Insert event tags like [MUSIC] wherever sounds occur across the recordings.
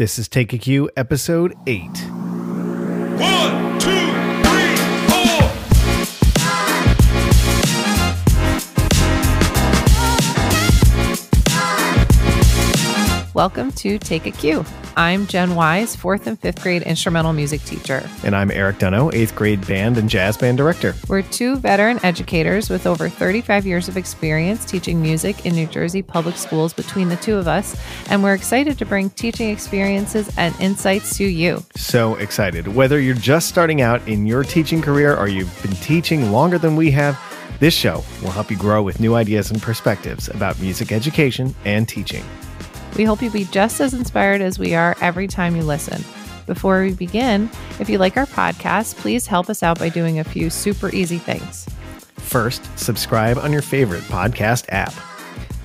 This is Take a Cue, episode 8. Welcome to Take a Cue. I'm Jen Wise, fourth and fifth grade instrumental music teacher. And I'm Erik Donough, eighth grade band and jazz band director. We're two veteran educators with over 35 years of experience teaching music in New Jersey public schools between the two of us, and we're excited to bring teaching experiences and insights to you. So excited. Whether you're just starting out in your teaching career or you've been teaching longer than we have, this show will help you grow with new ideas and perspectives about music education and teaching. We hope you'll be just as inspired as we are every time you listen. Before we begin, if you like our podcast, please help us out by doing a few super easy things. First, subscribe on your favorite podcast app.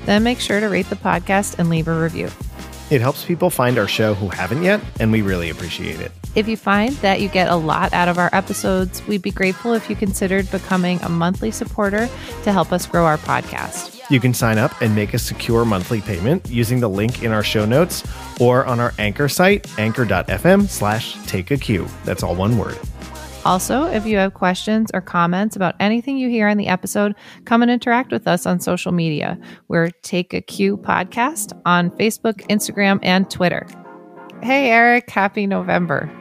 Then make sure to rate the podcast and leave a review. It helps people find our show who haven't yet, and we really appreciate it. If you find that you get a lot out of our episodes, we'd be grateful if you considered becoming a monthly supporter to help us grow our podcast. You can sign up and make a secure monthly payment using the link in our show notes or on our anchor site, anchor.fm slash take a cue. That's all one word. Also, if you have questions or comments about anything you hear in the episode, come and interact with us on social media. We're Take a Cue Podcast on Facebook, Instagram, and Twitter. Hey, Erik, happy November.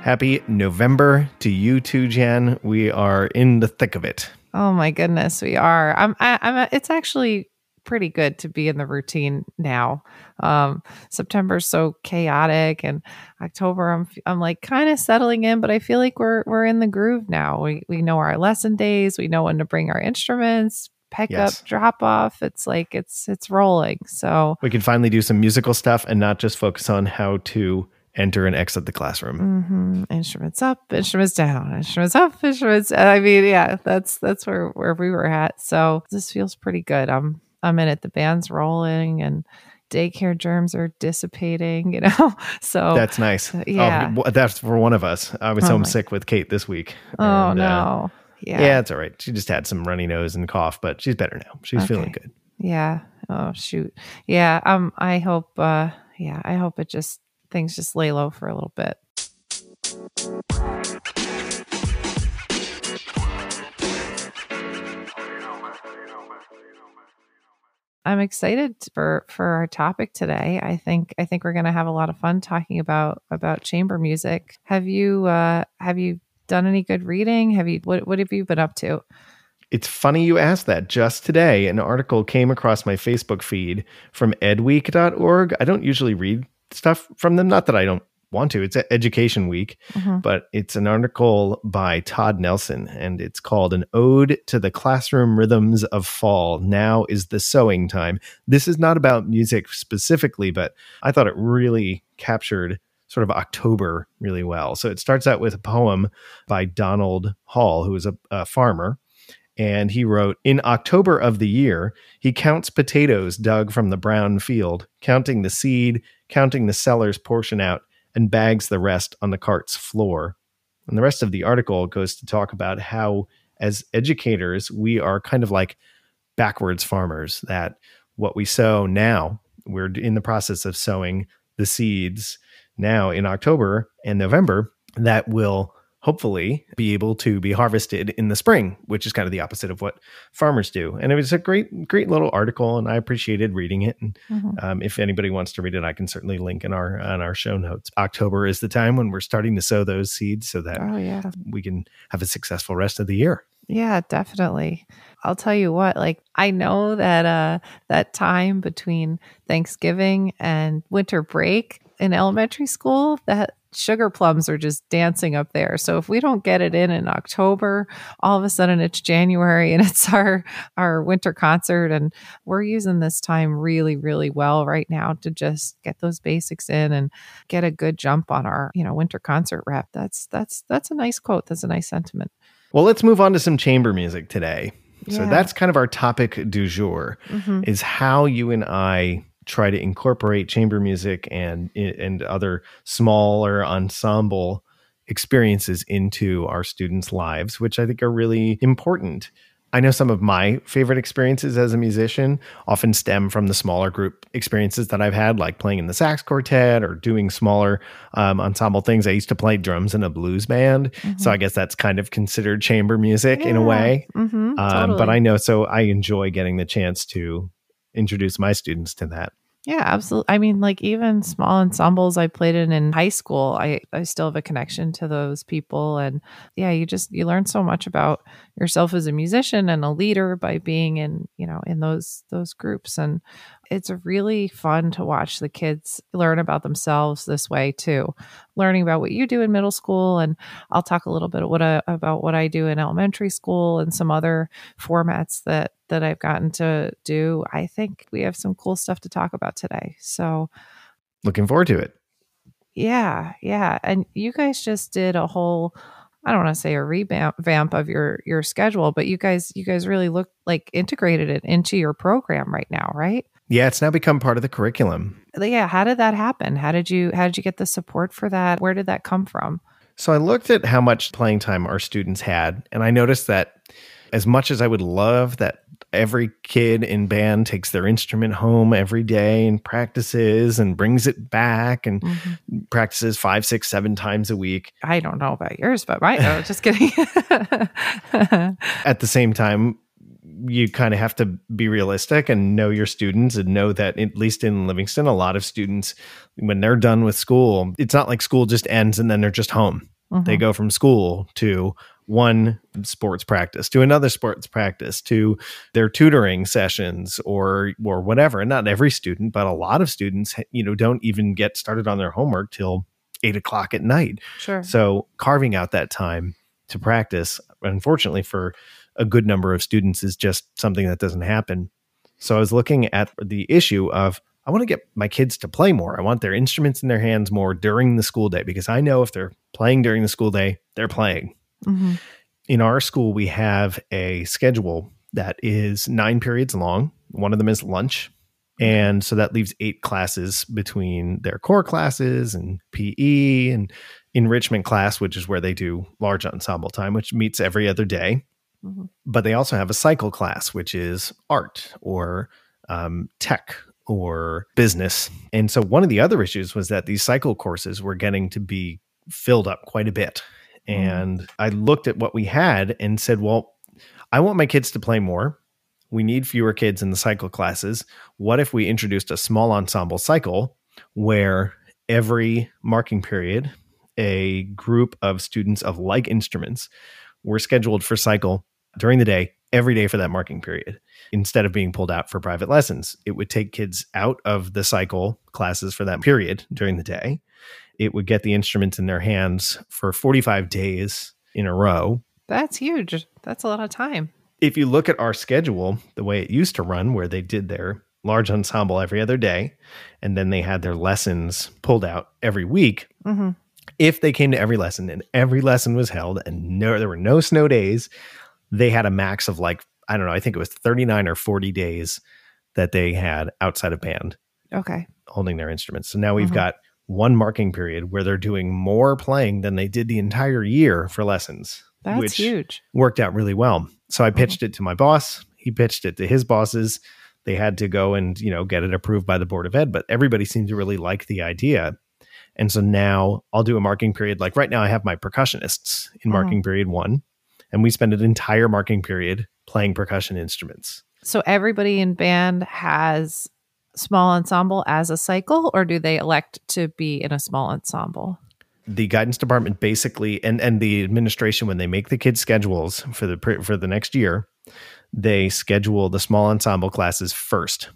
Happy November to you too, Jen. We are in the thick of it. Oh my goodness, we are. I'm. I, I'm. It's actually pretty good to be in the routine now. Um, September's so chaotic, and October, I'm. I'm like kind of settling in, but I feel like we're we're in the groove now. We we know our lesson days. We know when to bring our instruments. Pick Yes. up, drop off. It's like it's it's rolling. So We can finally do some musical stuff and not just focus on how to enter and exit the classroom. hmm instruments up, instruments down, instruments up, instruments. I mean, yeah, that's that's where where we were at. So this feels pretty good. I'm I'm in it. The band's rolling and daycare germs are dissipating. You [LAUGHS] know, so That's nice. yeah. Oh, that's for one of us. I was Oh, my- homesick with Kate this week. oh And, uh, no, yeah. yeah, it's all right. She just had some runny nose and cough, but she's better now. She's feeling good. yeah. Oh shoot, yeah. Um, I hope. uh Yeah, I hope it just things just lay low for a little bit. I'm excited for for our topic today. I think I think we're going to have a lot of fun talking about about chamber music. Have you uh have you done any good reading? Have you what what have you been up to? It's funny you asked that. Just today, an article came across my Facebook feed from edweek.org. I don't usually read stuff from them. Not that I don't want to, it's Education Week, Mhm. but it's an article by Todd Nelson, and it's called An Ode to the Classroom Rhythms of Fall. Now is the Sowing Time. This is not about music specifically, but I thought it really captured sort of October really well. So it starts out with a poem by Donald Hall, who is a, a farmer. And he wrote, In October of the year, he counts potatoes dug from the brown field, counting the seed, counting the cellar's portion out, and bags the rest on the cart's floor. And the rest of the article goes to talk about how, as educators, we are kind of like backwards farmers, that what we sow now, we're in the process of sowing the seeds now in October and November that will hopefully be able to be harvested in the spring, which is kind of the opposite of what farmers do. And it was a great, great little article, and I appreciated reading it. And Mhm. um, if anybody wants to read it, I can certainly link in our on our show notes. October is the time when we're starting to sow those seeds so that Oh yeah. we can have a successful rest of the year. Yeah, definitely. I'll tell you what, like I know that uh that time between Thanksgiving and winter break in elementary school, that sugar plums are just dancing up there. So if we don't get it in in October, all of a sudden it's January and [LAUGHS] it's our our winter concert and we're using this time really really well right now to just get those basics in and get a good jump on our, you know, winter concert rep. That's that's that's a nice quote. That's a nice sentiment. Well, let's move on to some chamber music today. So that's kind of our topic du jour Mhm. is how you and I try to incorporate chamber music and and other smaller ensemble experiences into our students' lives, which I think are really important. I know some of my favorite experiences as a musician often stem from the smaller group experiences that I've had, like playing in the sax quartet or doing smaller um, ensemble things. I used to play drums in a blues band. So I guess that's kind of considered chamber music in a Mm-hmm. Way. Mm-hmm, Um, But I know, so I enjoy getting the chance to introduce my students to that. Yeah, absolutely. I mean, like even small ensembles I played in in high school, I I still have a connection to those people, and yeah, you just you learn so much about yourself as a musician and a leader by being in you know in those those groups, and it's really fun to watch the kids learn about themselves this way too, learning about what you do in middle school, and I'll talk a little bit what I, about what I do in elementary school and some other formats that that I've gotten to do. I think we have some cool stuff to talk about today. So, Looking forward to it. yeah, yeah. And you guys just did a whole I don't want to say a revamp of your your schedule, but you guys you guys really look like integrated it into your program right now, right? Yeah, it's now become part of the curriculum. Yeah, how did that happen? How did you how did you get the support for that? Where did that come from? So I looked at how much playing time our students had, and I noticed that as much as I would love that every kid in band takes their instrument home every day and practices and brings it back and mm-hmm. practices five, six, seven times a week. I don't know about yours, but right. no, just kidding. At the same time, you kind of have to be realistic and know your students and know that at least in Livingston, a lot of students, when they're done with school, it's not like school just ends and then they're just home. They mm-hmm. go from school to one sports practice to another sports practice to their tutoring sessions or or whatever. And not every student, but a lot of students, you know, don't even get started on their homework till eight o'clock at night. sure. So carving out that time to practice, unfortunately, for a good number of students, is just something that doesn't happen. So I was looking at the issue of I want to get my kids to play more. I want their instruments in their hands more during the school day because I know if they're playing during the school day, they're playing. Mhm. In our school, we have a schedule that is nine periods long. One of them is lunch. And so that leaves eight classes between their core classes and PE and enrichment class, which is where they do large ensemble time, which meets every other day. Mhm. But they also have a cycle class, which is art or um, tech or business. And so one of the other issues was that these cycle courses were getting to be filled up quite a bit. Mm-hmm. And I looked at what we had and said, well, I want my kids to play more. We need fewer kids in the cycle classes. What if we introduced a small ensemble cycle where every marking period, a group of students of like instruments were scheduled for cycle during the day, every day for that marking period, instead of being pulled out for private lessons? It would take kids out of the cycle classes for that period during the day. It would get the instruments in their hands for 45 days in a row That's huge. That's a lot of time. if you look at our schedule, the way it used to run, where they did their large ensemble every other day, and then they had their lessons pulled out every week. hmm If they came to every lesson and every lesson was held, and no, there were no snow days, they had a max of like I don't know, I think it was thirty nine or forty days that they had outside of band Okay. holding their instruments. So now we've Mhm. got one marking period where they're doing more playing than they did the entire year for lessons. That's which- huge. worked out really well. So I pitched it to my boss. He pitched it to his bosses. They had to go and, you know, get it approved by the Board of Ed, but everybody seemed to really like the idea. And so now I'll do a marking period. Like right now, I have my percussionists in Mhm. marking period one, and we spend an entire marking period playing percussion instruments. So everybody in band has small ensemble as a cycle, or do they elect to be in a small ensemble? The guidance department basically, and and the administration, when they make the kids' schedules for the pre- for the next year, they schedule the small ensemble classes first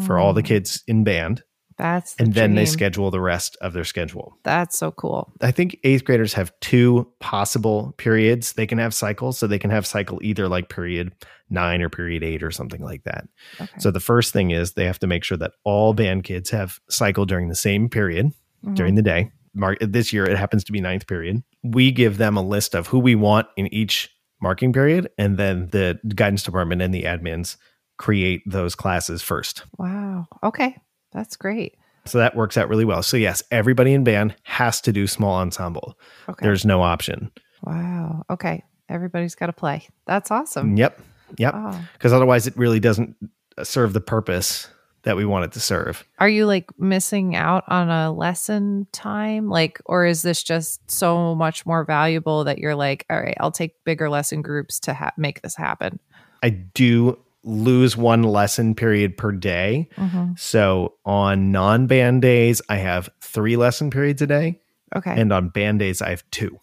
for all the Mm, kids in band. That's the and then they schedule the rest of their schedule. That's so cool. I think eighth graders have two possible periods. They can have cycles, so they can have cycle either like period nine or period eight or something like that. Okay. So the first thing is they have to make sure that all band kids have cycle during the same period Mhm. during the day. Mark this year it happens to be ninth period. We give them a list of who we want in each marking period, and then the guidance department and the admins create those classes first. wow. Okay. That's great. So that works out really well. So yes, everybody in band has to do small ensemble. Okay. There's no option. wow. Okay. Everybody's got to play. That's awesome. Yep. Yep. Ah. Oh. Because otherwise, it really doesn't uh, serve the purpose that we want it to serve. Are you like missing out on a lesson time? Like, or is this just so much more valuable that you're like, all right, I'll take bigger lesson groups to ha- make this happen? I do lose one lesson period per day. Mm-hmm. So on non band days, I have three lesson periods a day. Okay. And on band days, I have two.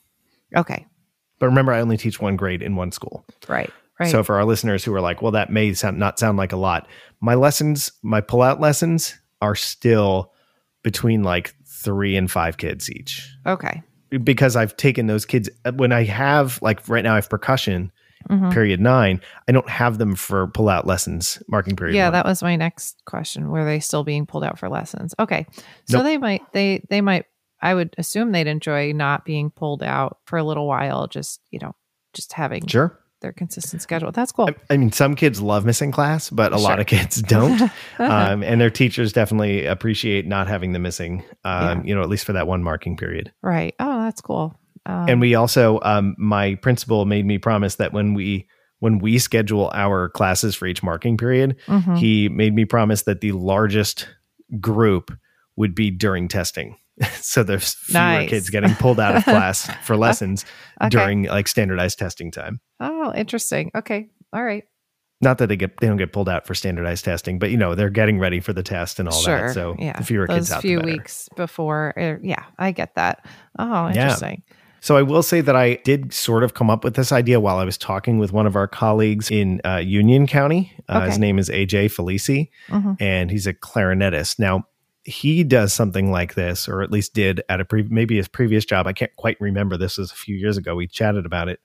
okay. But remember, I only teach one grade in one school. Right. Right. So for our listeners who are like, well, that may sound not sound like a lot. My lessons, my pull-out lessons are still between like three and five kids each. okay. Because I've taken those kids when I have like right now I have percussion Mhm. period nine. I don't have them for pull-out lessons marking period. Yeah, one. that was my next question. Were they still being pulled out for lessons? Okay. So Nope. they might they they might I would assume they'd enjoy not being pulled out for a little while, just, you know, just having sure. their consistent schedule. That's cool. I, mean, some kids love missing class, but a lot of kids don't. [LAUGHS] um, and their teachers definitely appreciate not having them missing. Um, Yeah. You know, at least for that one marking period. right. Oh, that's cool. Um, and we also um, my principal made me promise that when we when we schedule our classes for each marking period mhm. he made me promise that the largest group would be during testing [LAUGHS] so there's fewer Nice. kids getting pulled out of [LAUGHS] class for lessons Okay. during like standardized testing time Oh, interesting. Okay. All right. not that they get they don't get pulled out for standardized testing but you know they're getting ready for the test and all sure. that so yeah. the fewer Those kids out few weeks before. er, yeah, I get that. Oh, Yeah. So I will say that I did sort of come up with this idea while I was talking with one of our colleagues in uh, Union County. Uh, His name is AJ Felici, Mhm. and he's a clarinetist. Now he does something like this, or at least did at a pre- maybe his previous job. I can't quite remember. This was a few years ago. We chatted about it,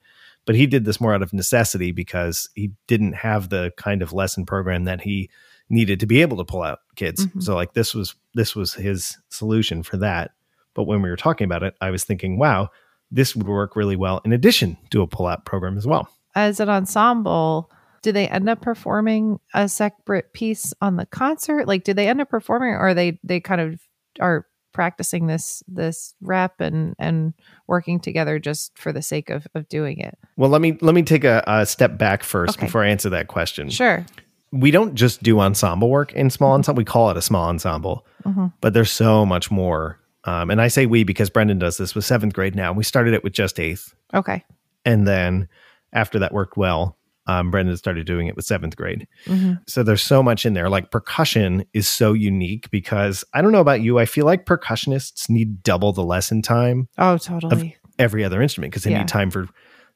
but he did this more out of necessity because he didn't have the kind of lesson program that he needed to be able to pull out kids. Mhm. So like this was this was his solution for that. But when we were talking about it, I was thinking, wow, this would work really well in addition to a pull-out program as well. As an ensemble, do they end up performing a separate piece on the concert? Like, do they end up performing, or they they kind of are practicing this this rep and and working together just for the sake of of doing it? Well, let me let me take a, a step back first Okay. before I answer that question. Sure. We don't just do ensemble work in small ensemble. We call it a small ensemble, Mhm. but there's so much more. Um, and I say we because Brendan does this with seventh grade now. We started it with just eighth, Okay. and then after that worked well, um, Brendan started doing it with seventh grade. Mhm. So there's so much in there. Like percussion is so unique because I don't know about you. I feel like percussionists need double the lesson time Oh, totally. every other instrument because they Yeah. need time for,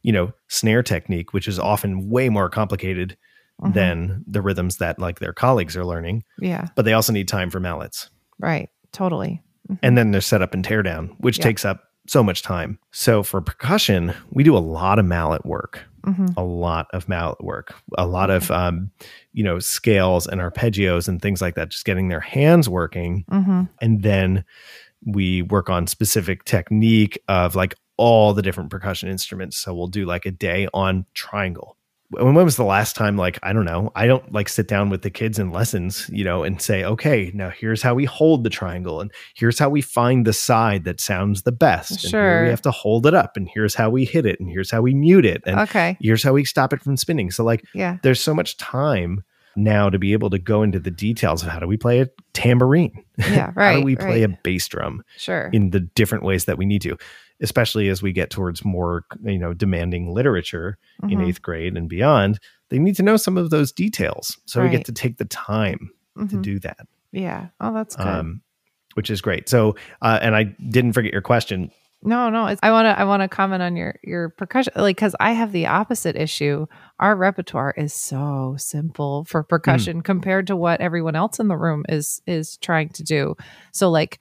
you know, snare technique, which is often way more complicated Mhm. than the rhythms that like their colleagues are learning. yeah. But they also need time for mallets. Right. Totally. And then there's setup and teardown, which Yeah. takes up so much time. So for percussion, we do a lot of mallet work. hmm a lot of mallet work, a lot of um, you know scales and arpeggios and things like that. Just getting their hands working, hmm and then we work on specific technique of like all the different percussion instruments. So we'll do like a day on triangle. When was the last time? Like I don't know. I don't like sit down with the kids in lessons, you know, and say, okay, now here's how we hold the triangle, and here's how we find the side that sounds the best. And here Sure. we have to hold it up, and here's how we hit it, and here's how we mute it, and Okay. here's how we stop it from spinning. So like Yeah. there's so much time now to be able to go into the details of how do we play a tambourine? Yeah. Right. [LAUGHS] how do we play right. a bass drum Sure. in the different ways that we need to, especially as we get towards more, you know, demanding literature in Mhm. eighth grade and beyond. They need to know some of those details. So we get to take the time to Mhm. do that. Yeah. Oh, that's good. Um, which is great. So, uh, and I didn't forget your question. No, no. It's, I want to. I want to comment on your your percussion, like because I have the opposite issue. Our repertoire is so simple for percussion compared to what everyone else in the room is is trying to do. So, like,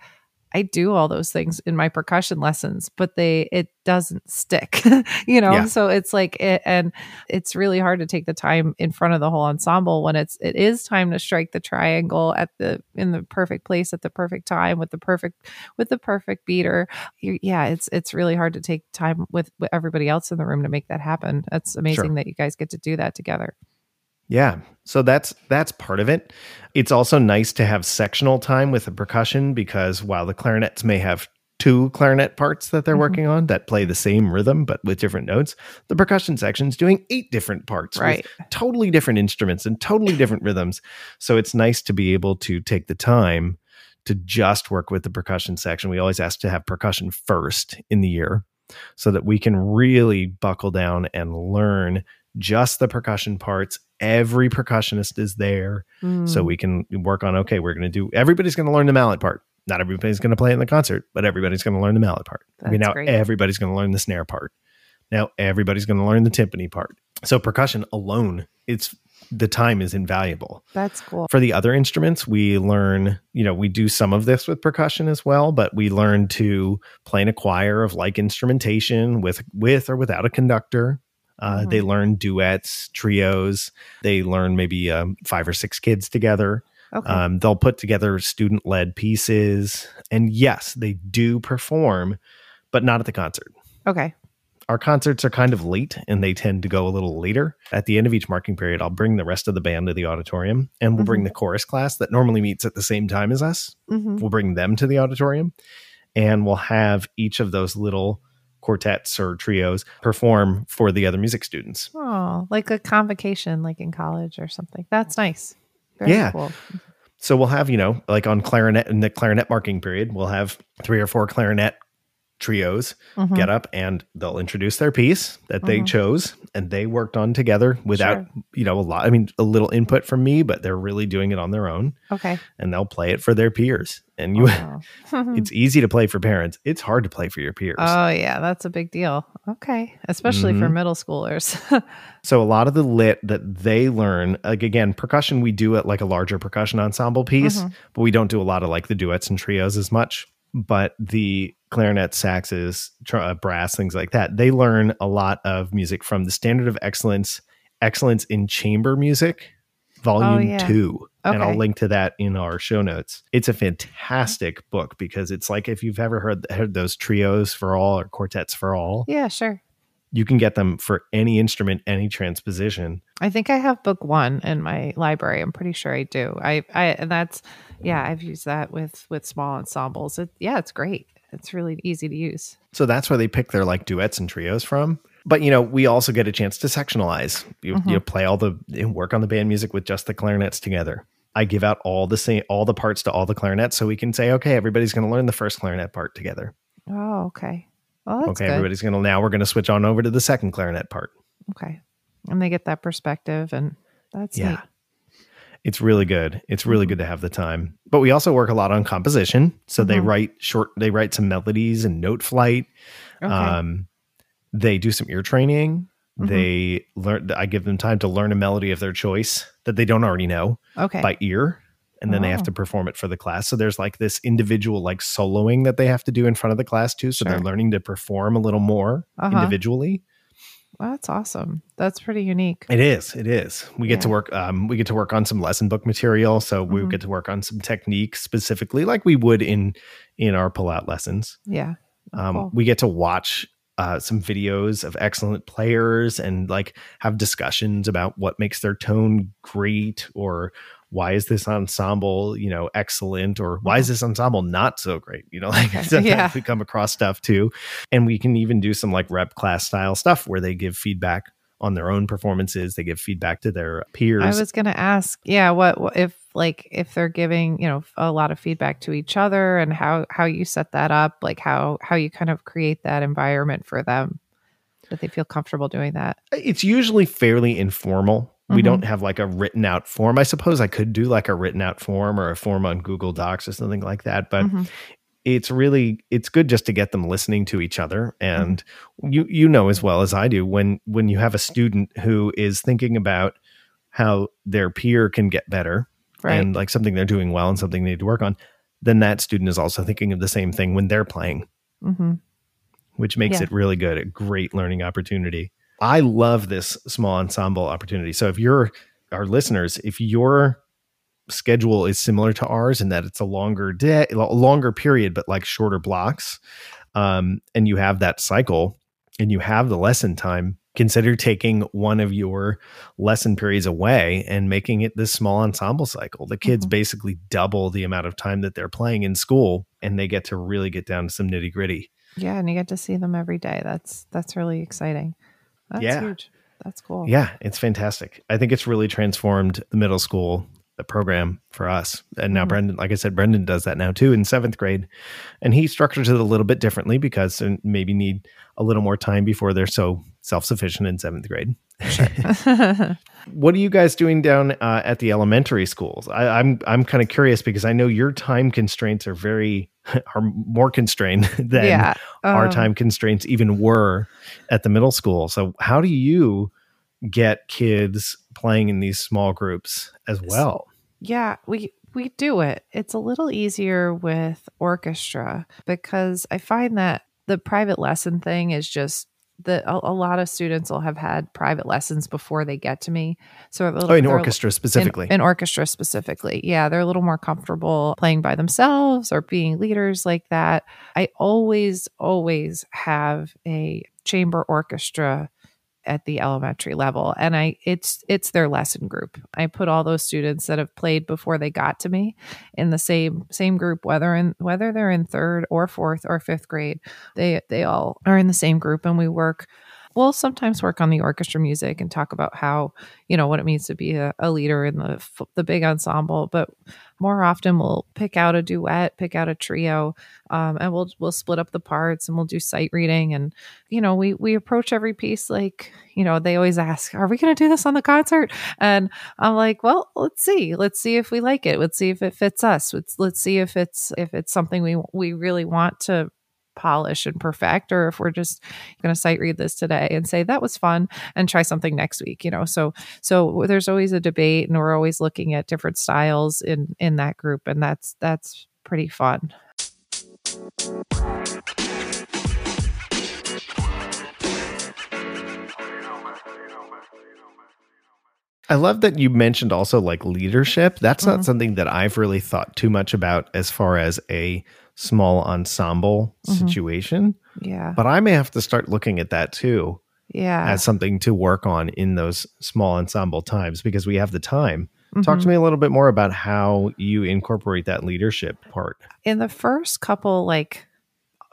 I do all those things in my percussion lessons, but they it doesn't stick, [LAUGHS] you know. Yeah. So it's like it, and it's really hard to take the time in front of the whole ensemble when it's it is time to strike the triangle at the in the perfect place at the perfect time with the perfect with the perfect beater you, yeah, it's it's really hard to take time with, with everybody else in the room to make that happen. That's amazing Sure. that you guys get to do that together. Yeah. So that's that's part of it. It's also nice to have sectional time with the percussion because while the clarinets may have two clarinet parts that they're Mhm. working on that play the same rhythm but with different notes. The percussion section's doing eight different parts with Right. totally different instruments and totally different rhythms. So it's nice to be able to take the time to just work with the percussion section. We always ask to have percussion first in the year so that we can really buckle down and learn just the percussion parts. Every percussionist is there. So Mm. we can work on okay, we're going to do everybody's going to learn the mallet part. Not everybody's going to play it in the concert, but everybody's going to learn the mallet part. That's now great. everybody's going to learn the snare part. Now everybody's going to learn the timpani part. So percussion alone, it's the time is invaluable. That's cool. For the other instruments, we learn, you know, we do some of this with percussion as well, but we learn to play in a choir of like instrumentation with with or without a conductor. Uh, Mhm. They learn duets, trios. They learn maybe um, five or six kids together. Okay. Um, they'll put together student led pieces. And yes, they do perform, but not at the concert. okay. Our concerts are kind of late and they tend to go a little later. At the end of each marking period, I'll bring the rest of the band to the auditorium and we'll bring the chorus class that normally meets at the same time as us. hmm We'll bring them to the auditorium and we'll have each of those little quartets or trios perform for the other music students. Oh, like a convocation, like in college or something. That's nice. Very Yeah. cool. So we'll have, you know, like on clarinet in the clarinet marking period, we'll have three or four clarinet trios Mhm. get up and they'll introduce their piece that they Mhm. chose and they worked on together without, Sure. you know, a lot, I mean, a little input from me, but they're really doing it on their own Okay. and they'll play it for their peers. And you, Wow. [LAUGHS] [LAUGHS] it's easy to play for parents. It's hard to play for your peers. oh yeah, that's a big deal. Okay, especially for Mhm. middle schoolers. [LAUGHS] So a lot of the lit that they learn, like again, percussion, we do it like a larger percussion ensemble piece, Mhm. but we don't do a lot of like the duets and trios as much. But the clarinet, saxes, tr- uh, brass, things like that, they learn a lot of music from the Standard of Excellence, Excellence in Chamber Music, Volume Oh, yeah. Two. And I'll link to that in our show notes. It's a fantastic book because it's like if you've ever heard, heard those trios for all or quartets for all, yeah, sure. You can get them for any instrument, any transposition. I think I have book one in my library. I'm pretty sure I do. I, I and that's yeah, I've used that with with small ensembles. It, yeah, it's great. It's really easy to use. So that's where they pick their like duets and trios from. But you know, we also get a chance to sectionalize. You Mhm. you play all the work on the band music with just the clarinets together. I give out all the same all the parts to all the clarinets, so we can say, okay, everybody's going to learn the first clarinet part together. Oh, okay. That's okay, good. everybody's going to now we're going to switch on over to the second clarinet part. Okay, and they get that perspective, and that's yeah. neat. It's really good. It's really Mhm. good to have the time. But we also work a lot on composition. So they Mhm. write short they write some melodies and Noteflight. Okay. Um, they do some ear training. Mhm. They learn. I give them time to learn a melody of their choice that they don't already know okay. by ear, and then they have Oh. to perform it for the class. So there's like this individual like soloing that they have to do in front of the class too. So they're learning to perform a little more Uh-huh. individually. Well, that's awesome. That's pretty unique. It is. It is. We get to work. Um, we get to work on some lesson book material. So we Mhm. get to work on some techniques specifically, like we would in in our pull out lessons. Yeah. Um, Cool. We get to watch uh, some videos of excellent players and like have discussions about what makes their tone great or why is this ensemble you know excellent or why is this ensemble not so great you know [LAUGHS] like Mm-hmm. Sometimes Yeah. we come across stuff too and we can even do some like rep class style stuff where they give feedback on their own performances they give feedback to their peers I was going to ask, yeah, what, what if like if they're giving, you know, a lot of feedback to each other and how how you set that up, like how how you kind of create that environment for them that they feel comfortable doing that. it's usually fairly informal. We Mhm. don't have like a written out form. I suppose I could do like a written out form or a form on Google Docs or something like that, but Mhm. It's really it's good just to get them listening to each other and you you know as well as I do when when you have a student who is thinking about how their peer can get better Right. and like something they're doing well and something they need to work on, then that student is also thinking of the same thing when they're playing hmm which makes Yeah. it really good, a great learning opportunity. I love this small ensemble opportunity. So if you're our listeners, if your schedule is similar to ours in that it's a longer day, a longer period, but like shorter blocks, um, and you have that cycle and you have the lesson time, consider taking one of your lesson periods away and making it this small ensemble cycle. The kids Mhm. basically double the amount of time that they're playing in school and they get to really get down to some nitty gritty. Yeah, and you get to see them every day. That's that's really exciting. That's Yeah. huge. That's cool. Yeah, it's fantastic. I think it's really transformed the middle school the program for us. And now Mhm. Brendan, like I said, Brendan does that now too in seventh grade. And he structures it a little bit differently because maybe need a little more time before they're so self sufficient in seventh grade. [LAUGHS] [LAUGHS] What are you guys doing down uh, at the elementary schools? I, I'm I'm kind of curious because I know your time constraints are very [LAUGHS] are more constrained than yeah. our um, time constraints even were at the middle school. So how do you get kids playing in these small groups as well? Yeah, we we do it. It's a little easier with orchestra because I find that the private lesson thing is just that a, a lot of students will have had private lessons before they get to me. So they're- Oh, in orchestra specifically. in, in orchestra specifically. Yeah, they're a little more comfortable playing by themselves or being leaders like that. I always, always have a chamber orchestra at the elementary level. And i it's it's their lesson group. I put all those students that have played before they got to me in the same same group whether in whether they're in third or fourth or fifth grade they they all are in the same group and we work we'll sometimes work on the orchestra music and talk about how you know what it means to be a, a leader in the the big ensemble but more often we'll pick out a duet pick out a trio um, and we'll we'll split up the parts and we'll do sight reading and you know we we approach every piece like you know they always ask are we going to do this on the concert? And i'm like well let's see. Let's see if we like it. Let's see if it fits us. Let's let's see if it's if it's something we we really want to polish and perfect or if we're just going to sight read this today and say that was fun and try something next week you know? So so there's always a debate and we're always looking at different styles in in that group and that's that's pretty fun I love that you mentioned also like leadership. That's not Mhm. something that I've really thought too much about as far as a small ensemble Mhm. situation, yeah but I may have to start looking at that too yeah as something to work on in those small ensemble times because we have the time. Talk Mhm. to me a little bit more about how you incorporate that leadership part. in the first couple like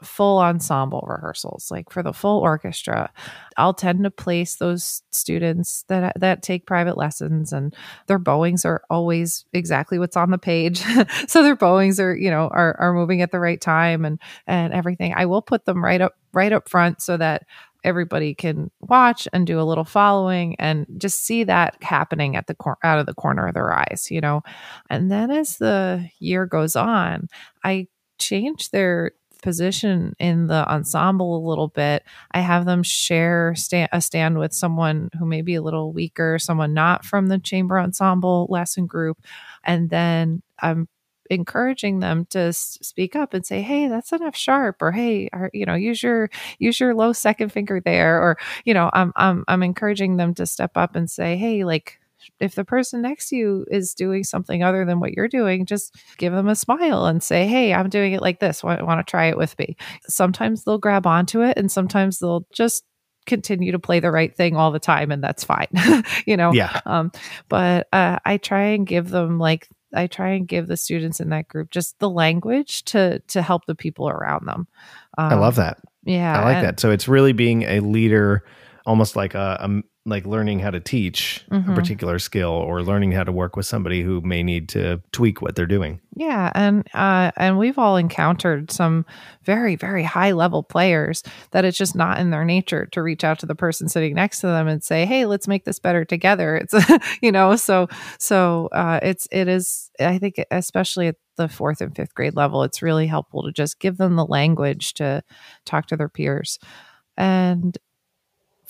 full ensemble rehearsals like for the full orchestra. I'll tend to place those students that that take private lessons and their bowings are always exactly what's on the page. [LAUGHS] So their bowings are you know are, are moving at the right time and and everything. I will put them right up right up front so that everybody can watch and do a little following and just see that happening at the cor- out of the corner of their eyes you know? And then as the year goes on i change their position in the ensemble a little bit i have them share sta- a stand with someone who may be a little weaker someone not from the chamber ensemble lesson group and then i'm encouraging them to speak up and say hey that's an f sharp or hey or, you know use your use your low second finger there or you know i'm i'm i'm encouraging them to step up and say hey like if the person next to you is doing something other than what you're doing just give them a smile and say hey i'm doing it like this want, want to try it with me sometimes they'll grab onto it and sometimes they'll just continue to play the right thing all the time and that's fine [LAUGHS] you know Yeah. um but uh, i try and give them like i try and give the students in that group just the language to to help the people around them um, I love that. yeah I like and- that. So it's really being a leader, almost like a, a like learning how to teach Mhm. a particular skill or learning how to work with somebody who may need to tweak what they're doing. Yeah, and uh, and we've all encountered some very very high level players that it's just not in their nature to reach out to the person sitting next to them and say, "Hey, let's make this better together." It's [LAUGHS] you know, so so uh, it's it is. I think especially at the fourth and fifth grade level, it's really helpful to just give them the language to talk to their peers, and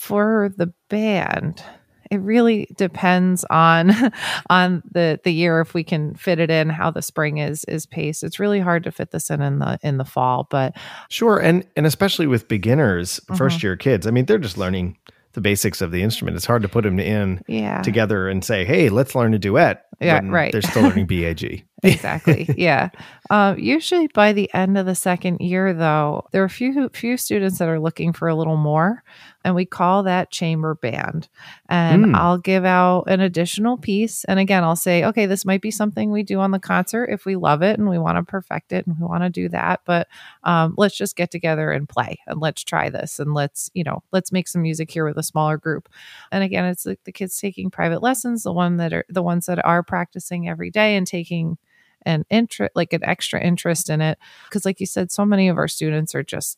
for the band it really depends on [LAUGHS] on the the year if we can fit it in how the spring is is paced it's really hard to fit this in in the in the fall but Sure, and and especially with beginners, Mhm. first year kids. I mean, they're just learning the basics of the instrument. It's hard to put them in yeah together and say, "Hey, let's learn a duet." Yeah, right. They're still learning BAG. [LAUGHS] exactly. yeah. Um, usually by the end of the second year, though, there are a few few students that are looking for a little more, and we call that chamber band. And Mm. I'll give out an additional piece, and again, I'll say, okay, this might be something we do on the concert if we love it and we want to perfect it and we want to do that. But um, let's just get together and play and let's try this and let's you know let's make some music here with a smaller group. And again, it's like the kids taking private lessons, the one that are the ones that are practicing every day and taking an interest like an extra interest in it. Because like you said so many of our students are just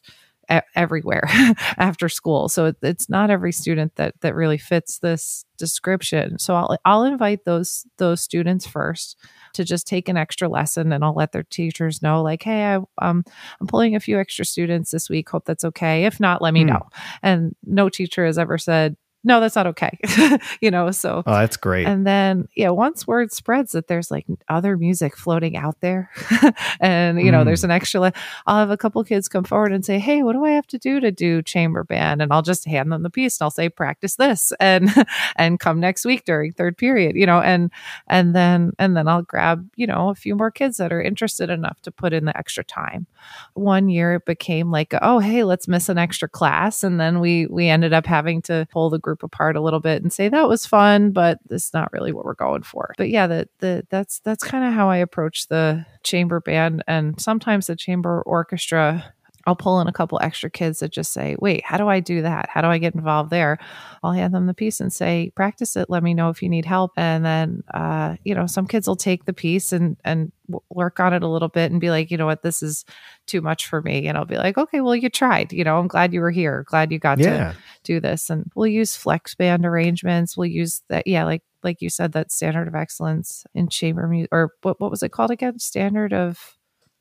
e- everywhere [LAUGHS] after school. So it, it's not every student that that really fits this description. So I'll, I'll invite those those students first to just take an extra lesson and I'll let their teachers know like hey I, um, I'm pulling a few extra students this week. Hope that's okay. If not let me Hmm. know. And no teacher has ever said no that's not okay [LAUGHS] you know so Oh, that's great. and then, yeah, once word spreads that there's like other music floating out there, [LAUGHS] and you know, Mm. there's an extra, le- I'll have a couple kids come forward and say, Hey, what do I have to do to do chamber band? And I'll just hand them the piece and I'll say, Practice this [LAUGHS] and, and come next week during third period, you know, and, and then, and then I'll grab, you know, a few more kids that are interested enough to put in the extra time. One year it became like, oh, hey, let's miss an extra class. And then we, we ended up having to pull the group apart a little bit and say that was fun, but it's not really what we're going for. But yeah, the, the, that's, that's kind of how I approach the chamber band and sometimes the chamber orchestra. I'll pull in a couple extra kids that just say, wait, how do I do that? How do I get involved there? I'll hand them the piece and say, practice it. Let me know if you need help. And then, uh, you know, some kids will take the piece and, and work on it a little bit and be like, you know what, this is too much for me. And I'll be like, okay, well, you tried, you know, I'm glad you were here. Glad you got to do this and we'll use flex band arrangements we'll use that yeah like like you said that standard of excellence in chamber music or what, what was it called again standard of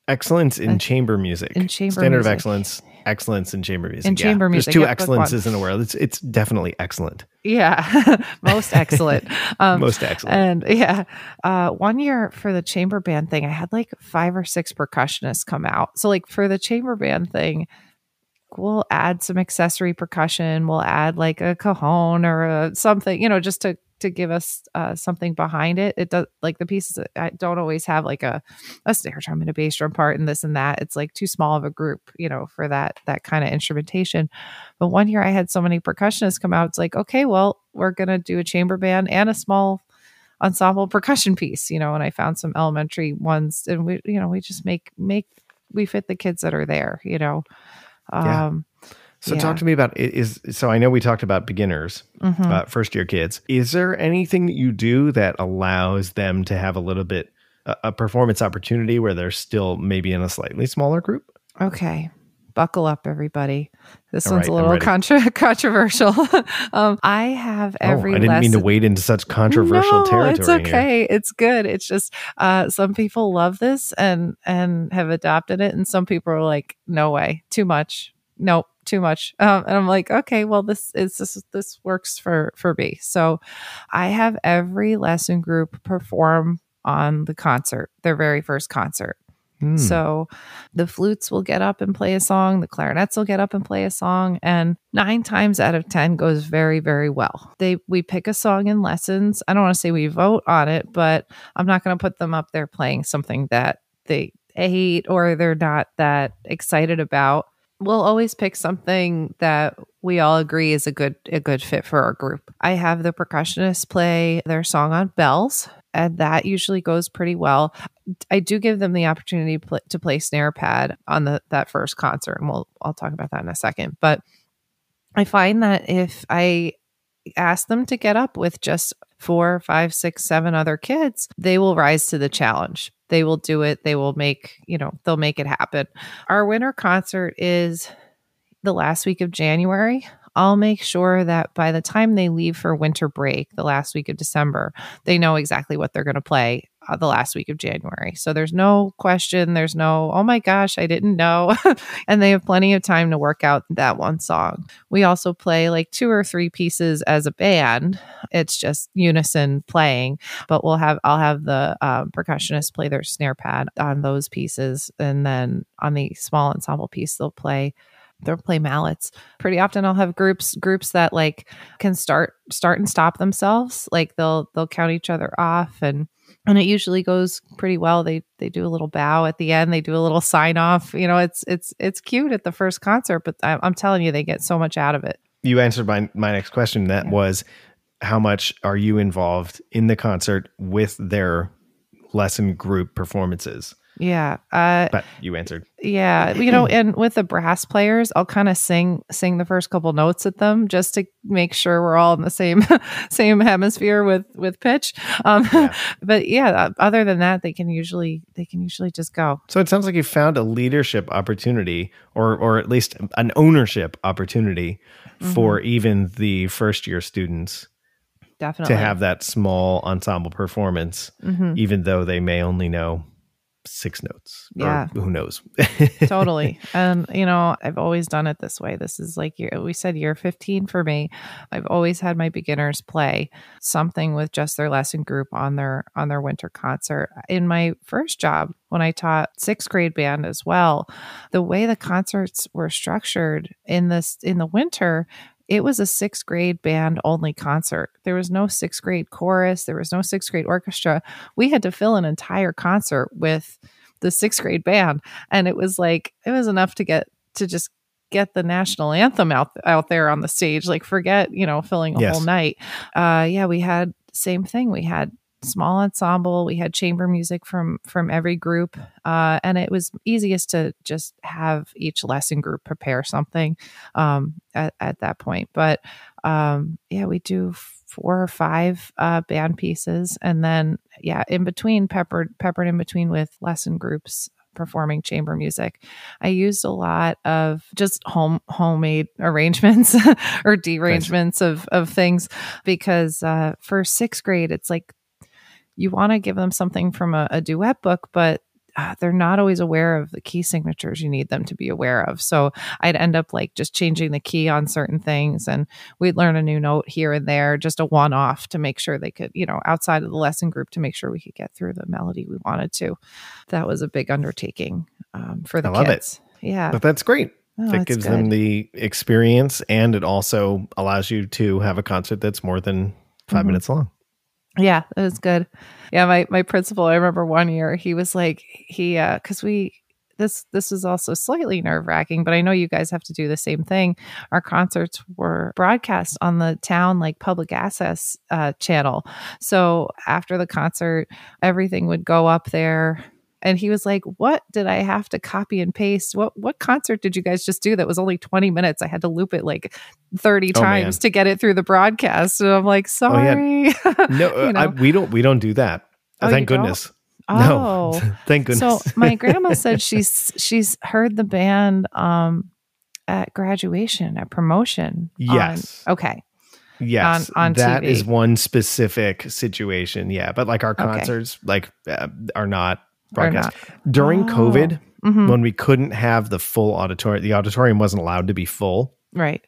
Excellence in Uh, chamber music. in chamber Standard of excellence. Excellence in chamber music. In yeah. chamber music, There's two book excellences in the world. It's it's definitely excellent. yeah [LAUGHS] most excellent um Most excellent. and yeah uh one year for the chamber band thing i had like five or six percussionists come out so like for the chamber band thing we'll add some accessory percussion we'll add like a cajon or a something you know just to to give us uh, something behind it. It does like the pieces i don't always have like a a snare drum and a bass drum part and this and that. It's like too small of a group you know for that that kind of instrumentation. But one year i had so many percussionists come out. It's like okay well we're gonna do a chamber band and a small ensemble percussion piece you know and i found some elementary ones. And we you know we just make make we fit the kids that are there you know? Yeah. So yeah. talk to me about it is so I know we talked about beginners, mhm. uh, first year kids. Is there anything that you do that allows them to have a little bit a, a performance opportunity where they're still maybe in a slightly smaller group? okay buckle up everybody this All one's right, a little contra- [LAUGHS] controversial [LAUGHS] um i have every oh, I didn't mean to wade into such controversial no, territory. It's here. okay. It's good. It's just uh, some people love this and and have adopted it, and some people are like, no way, too much. Nope, too much. Um, and I'm like, okay, well, this is this this works for for me. So I have every lesson group perform on the concert, their very first concert. Hmm. So the flutes will get up and play a song, the clarinets will get up and play a song, and nine times out of 10 goes very, very well. They we pick a song in lessons. I don't want to say we vote on it, but I'm not going to put them up there playing something that they hate or they're not that excited about. We'll always pick something that we all agree is a good a good fit for our group. I have the percussionists play their song on bells, and that usually goes pretty well. I do give them the opportunity pl- to play snare pad on the that first concert, and we'll I'll talk about that in a second. But I find that if I ask them to get up with just four, five, six, seven other kids, they will rise to the challenge. They will do it. They will make, you know, they'll make it happen. Our winter concert is the last week of January. I'll make sure that by the time they leave for winter break, the last week of December, they know exactly what they're going to play uh, the last week of January. So there's no question. There's no, oh my gosh, I didn't know. [LAUGHS] and they have plenty of time to work out that one song. We also play like two or three pieces as a band. It's just unison playing, but we'll have, I'll have the um, percussionist play their snare pad on those pieces. And then on the small ensemble piece, they'll play they'll play mallets pretty often i'll have groups groups that like can start start and stop themselves like they'll they'll count each other off and and it usually goes pretty well. They they do a little bow at the end. They do a little sign off. You know, it's it's it's cute at the first concert, but I'm, I'm telling you, they get so much out of it. You answered my my next question. That Yeah. was how much are you involved in the concert with their lesson group performances? Yeah, uh, But you answered. yeah. You know, and with the brass players, I'll kind of sing sing the first couple notes at them just to make sure we're all in the same [LAUGHS] same hemisphere with with pitch. Um, Yeah. [LAUGHS] but yeah, uh, other than that, they can usually they can usually just go. So it sounds like you found a leadership opportunity or or at least an ownership opportunity for even the first year students Definitely to have that small ensemble performance Mhm. even though they may only know six notes Yeah. who knows. totally. [LAUGHS] And you know, I've always done it this way. This is like year we said year 15 for me. I've always had my beginners play something with just their lesson group on their on their winter concert. In my first job when I taught 6th grade band as well, the way the concerts were structured in this in the winter it was a sixth grade band only concert. There was no sixth grade chorus. There was no sixth grade orchestra. We had to fill an entire concert with the sixth grade band and it was like it was enough to get to just get the national anthem out out there on the stage like forget you know filling a Yes. whole night uh yeah we had same thing we had small ensemble. We had chamber music from from every group uh and it was easiest to just have each lesson group prepare something um at, at that point. But um yeah we do four or five uh band pieces and then yeah in between peppered peppered in between with lesson groups performing chamber music. I used a lot of just home homemade [LAUGHS] arrangements or derangements of of things because uh for sixth grade it's like you want to give them something from a, a duet book but uh, they're not always aware of the key signatures you need them to be aware of. So I'd end up like just changing the key on certain things and we'd learn a new note here and there, just a one off to make sure they could, you know, outside of the lesson group to make sure we could get through the melody we wanted to. That was a big undertaking um, for the I love it. kids. Yeah. but that's great. Oh, that gives them the experience and it also allows you to have a concert that's more than 5 Mhm. minutes long. Yeah, it was good. Yeah, my my principal, I remember one year he was like he uh cuz we this this was also slightly nerve-wracking, but I know you guys have to do the same thing. Our concerts were broadcast on the town like public access uh channel. So after the concert, everything would go up there and he was like, "What did I have to copy and paste? What what concert did you guys just do that was only 20 minutes? I had to loop it like 30 Oh, times man. to get it through the broadcast." And I'm like, Oh, yeah. "Sorry." [LAUGHS] No, uh, You know? I, we don't we don't do that. Oh, Thank you don't? goodness. Oh. No. [LAUGHS] Thank goodness. So my [LAUGHS] grandma said she's she's heard the band um at graduation at promotion. on- Yes. okay. Yes, on- on that TV. is one specific situation. Yeah, but like our Okay. concerts, like uh, are not broadcast during Oh. COVID Mhm. when we couldn't have the full auditorium. The auditorium wasn't allowed to be full. Right.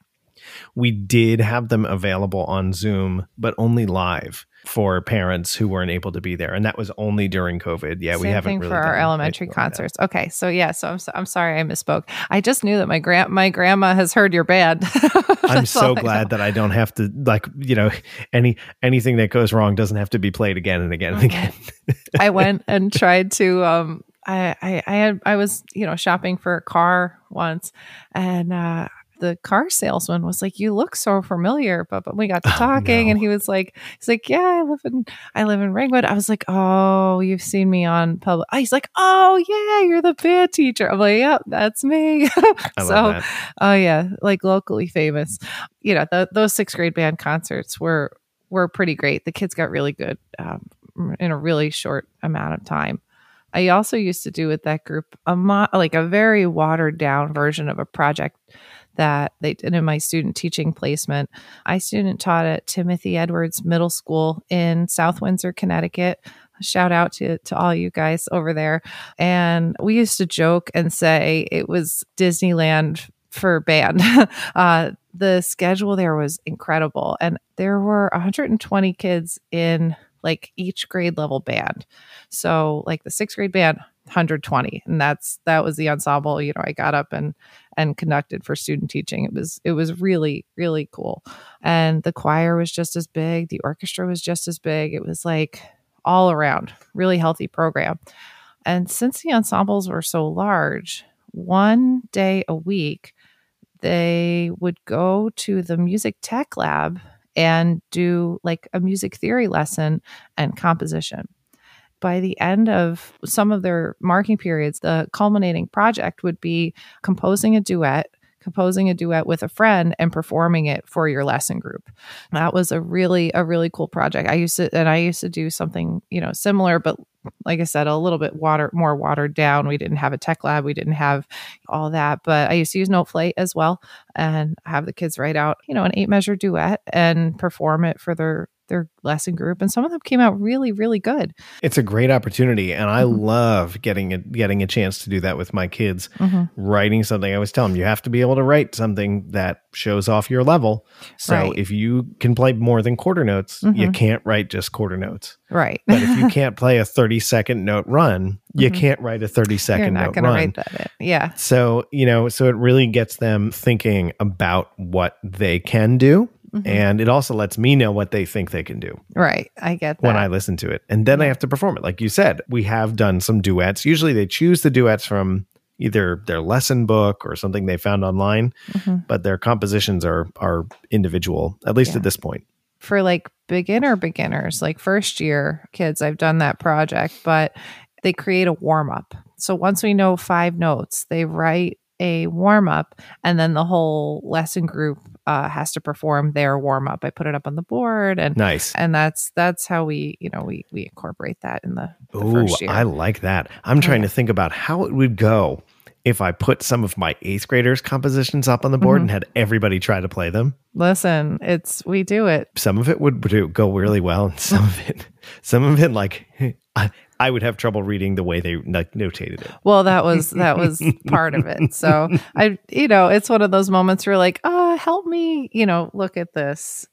We did have them available on Zoom, but only live for parents who weren't able to be there, and that was only during COVID. Yeah, we haven't thing really for our elementary anything like that. concerts. Okay, so yeah, so I'm so, I'm sorry I misspoke. I just knew that my grand my grandma has heard your band. [LAUGHS] I'm so all I glad that I don't have to like you know any anything that goes wrong doesn't have to be played again and again and Mhm. again. [LAUGHS] I went [LAUGHS] and tried to um I, I I had I was, you know, shopping for a car once and uh the car salesman was like, "You look so familiar," but, but we got to [LAUGHS] Oh, talking, no. and he was like, "He's like, yeah, I live in I live in Ringwood." I was like, "Oh, you've seen me on public." Oh, he's like, "Oh yeah, you're the band teacher." I'm like, "Yep, that's me." [LAUGHS] So, oh yeah, like locally famous. You know, th those sixth grade band concerts were were pretty great. The kids got really good um, in a really short amount of time. I also used to do with that group a mo- like a very watered down version of a project that they did in my student teaching placement. I student taught at Timothy Edwards Middle School in South Windsor, Connecticut. Shout out to, to all you guys over there. And we used to joke and say it was Disneyland for band. [LAUGHS] uh, the schedule there was incredible. And there were 120 kids in like each grade level band. So like the sixth grade band, 120. And that's that was the ensemble. You know, I got up and and conducted for student teaching. It was it was really, really cool. And the choir was just as big, the orchestra was just as big. It was like all around really healthy program. And since the ensembles were so large, one day a week, they would go to the music tech lab and do like a music theory lesson and composition. By the end of some of their marking periods, the culminating project would be composing a duet composing a duet with a friend and performing it for your lesson group. That was a really a really cool project. I used to and I used to do something, you know, similar but like I said, a little bit water more watered down. We didn't have a tech lab, we didn't have all that, but I used to use Noteflight as well and have the kids write out, you know, an eight measure duet and perform it for their their lesson group and some of them came out really really good It's a great opportunity, and I Mhm. love getting a, getting a chance to do that with my kids. Mhm. Writing something, I always tell them you have to be able to write something that shows off your level. So Right. if you can play more than quarter notes, you Mhm. can't write just quarter notes. right But if you [LAUGHS] can't play a thirty second note run, you Mhm. can't write a 30 second you're not note going to run. write that in. yeah So you know, so it really gets them thinking about what they can do. Mhm. And it also lets me know what they think they can do right i get that when I listen to it. And then I have to perform it. Like you said, we have done some duets. Usually they choose the duets from either their lesson book or something they found online, Mhm. but their compositions are are individual, at least Yeah. at this point. for like beginner beginners, like first year kids, I've done that project, but they create a warm up. So once we know five notes, they write a warm up, and then the whole lesson group uh, has to perform their warm up. I put it up on the board, and Nice. and that's that's how we you know we we incorporate that in the, the Ooh, first year. I like that. I'm trying Yeah. to think about how it would go if I put some of my eighth graders' compositions up on the board Mhm. and had everybody try to play them. Listen, it's we do it. Some of it would do, go really well, and some of it, some of it, like [LAUGHS] I, would have trouble reading the way they like notated it. Well, that was that was [LAUGHS] part of it. So I, you know, it's one of those moments where you're like, uh, help me, you know, look at this,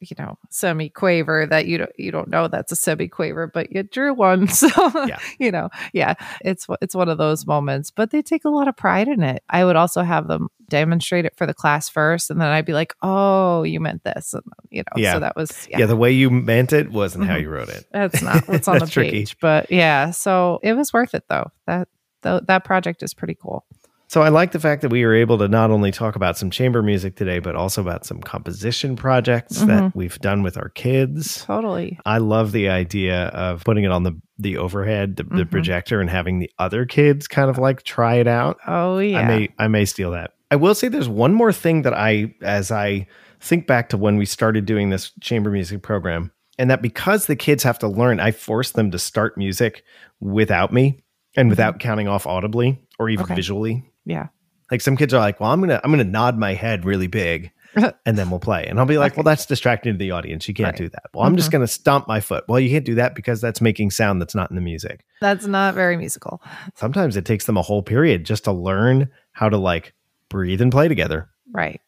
you know, semi quaver that you don't you don't know that's a semi quaver, but you drew one. [LAUGHS] So Yeah. you know, yeah, it's it's one of those moments. But they take a lot of pride in it. I would also have them demonstrate it for the class first, and then I'd be like, oh, you meant this, and you know, Yeah. so that was Yeah. the way you meant it wasn't how Mhm. you wrote it. that's not [LAUGHS] what's on the tricky. page, but yeah. So it was worth it though. That th- that project is pretty cool. So I like the fact that we were able to not only talk about some chamber music today, but also about some composition projects that Mhm. we've done with our kids. Totally. I love the idea of putting it on the the overhead, the, the Mhm. projector, and having the other kids kind of like try it out. Oh yeah. I may I may steal that. I will say there's one more thing that I as I think back to when we started doing this chamber music program, and that because the kids have to learn, I force them to start music without me and without counting off audibly or even Okay. visually. yeah. Like some kids are like, "Well, I'm gonna I'm gonna nod my head really big." [LAUGHS] And then we'll play. And I'll be like, Okay. well, that's distracting to the audience. You can't Right. do that. Well, I'm just Mhm. going to stomp my foot. Well, you can't do that because that's making sound that's not in the music. That's not very musical. Sometimes it takes them a whole period just to learn how to like breathe and play together. Right.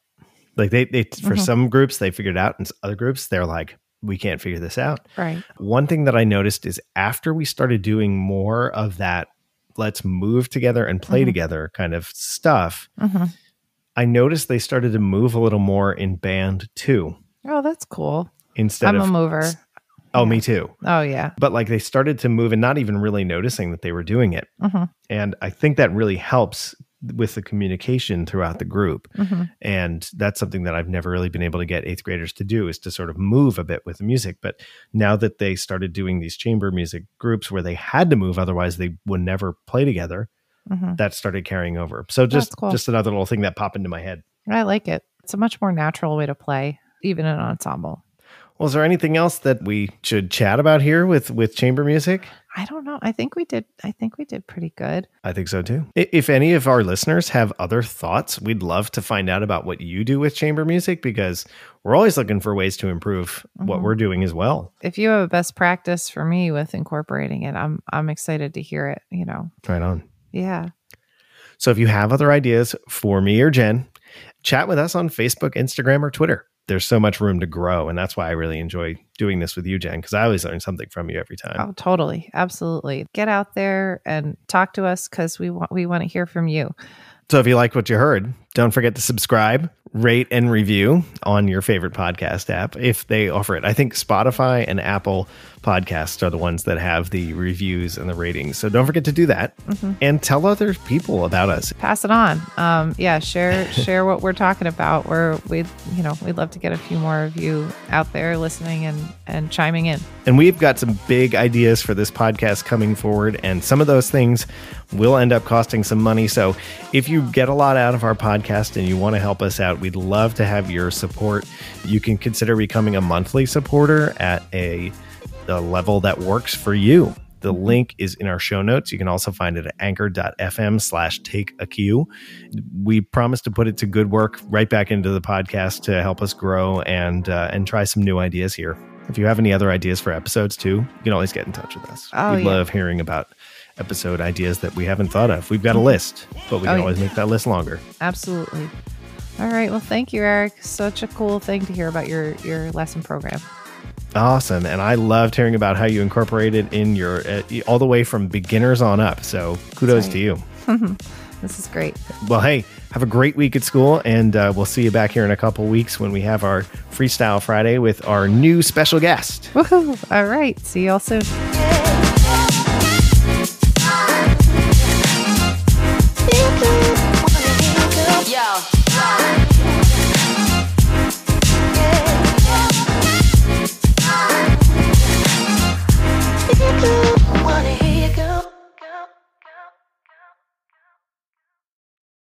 Like they, they for Mhm. some groups they figured it out, and other groups they're like, we can't figure this out. Right. One thing that I noticed is after we started doing more of that, let's move together and play Mhm. together kind of stuff. hmm I noticed they started to move a little more in band too, Oh, that's cool. instead I'm of a mover. Oh, Yeah. me too. Oh yeah. But like they started to move and not even really noticing that they were doing it. hmm And I think that really helps with the communication throughout the group. hmm And that's something that I've never really been able to get eighth graders to do is to sort of move a bit with the music. But now that they started doing these chamber music groups where they had to move, otherwise they would never play together, hmm that started carrying over. So just cool. just another little thing that popped into my head. I like it. It's a much more natural way to play, even in an ensemble. Well, is there anything else that we should chat about here with with chamber music? I don't know. I think we did. I think we did pretty good. I think so too. If any of our listeners have other thoughts, we'd love to find out about what you do with chamber music because we're always looking for ways to improve what Mhm. we're doing as well. If you have a best practice for me with incorporating it, I'm I'm excited to hear it. You know. Right on. Yeah. So if you have other ideas for me or Jen, chat with us on Facebook, Instagram, or Twitter. There's so much room to grow. And that's why I really enjoy doing this with you, Jen, because I always learn something from you every time. Oh, totally. Absolutely. Get out there and talk to us because we want we want to hear from you. So if you like what you heard, Don't forget to subscribe, rate, and review on your favorite podcast app if they offer it. I think Spotify and Apple podcasts are the ones that have the reviews and the ratings. So don't forget to do that and tell other people about us. Pass it on. Um, yeah, share [LAUGHS] share what we're talking about. We're we you know we'd love to get a few more of you out there listening and and chiming in. And we've got some big ideas for this podcast coming forward, and some of those things will end up costing some money. So if you get a lot out of our podcast and you want to help us out, we'd love to have your support. You can consider becoming a monthly supporter at a, a level that works for you. The link is in our show notes. You can also find it at anchor.fm slash take a cue. We promise to put it to good work right back into the podcast to help us grow and uh, and try some new ideas here. If you have any other ideas for episodes too, you can always get in touch with us. Oh, We'd yeah. love hearing about episode ideas that we haven't thought of. We've got a list, but we Oh, can yeah. always make that list longer. Absolutely. All right. Well, thank you, Erik. Such a cool thing to hear about your your lesson program. Awesome. And I loved hearing about how you incorporated it in your uh, all the way from beginners on up. So kudos That's to you. [LAUGHS] This is great. Well, hey, have a great week at school, and uh, we'll see you back here in a couple weeks when we have our Freestyle Friday with our new special guest. Woohoo! All right. See y'all soon.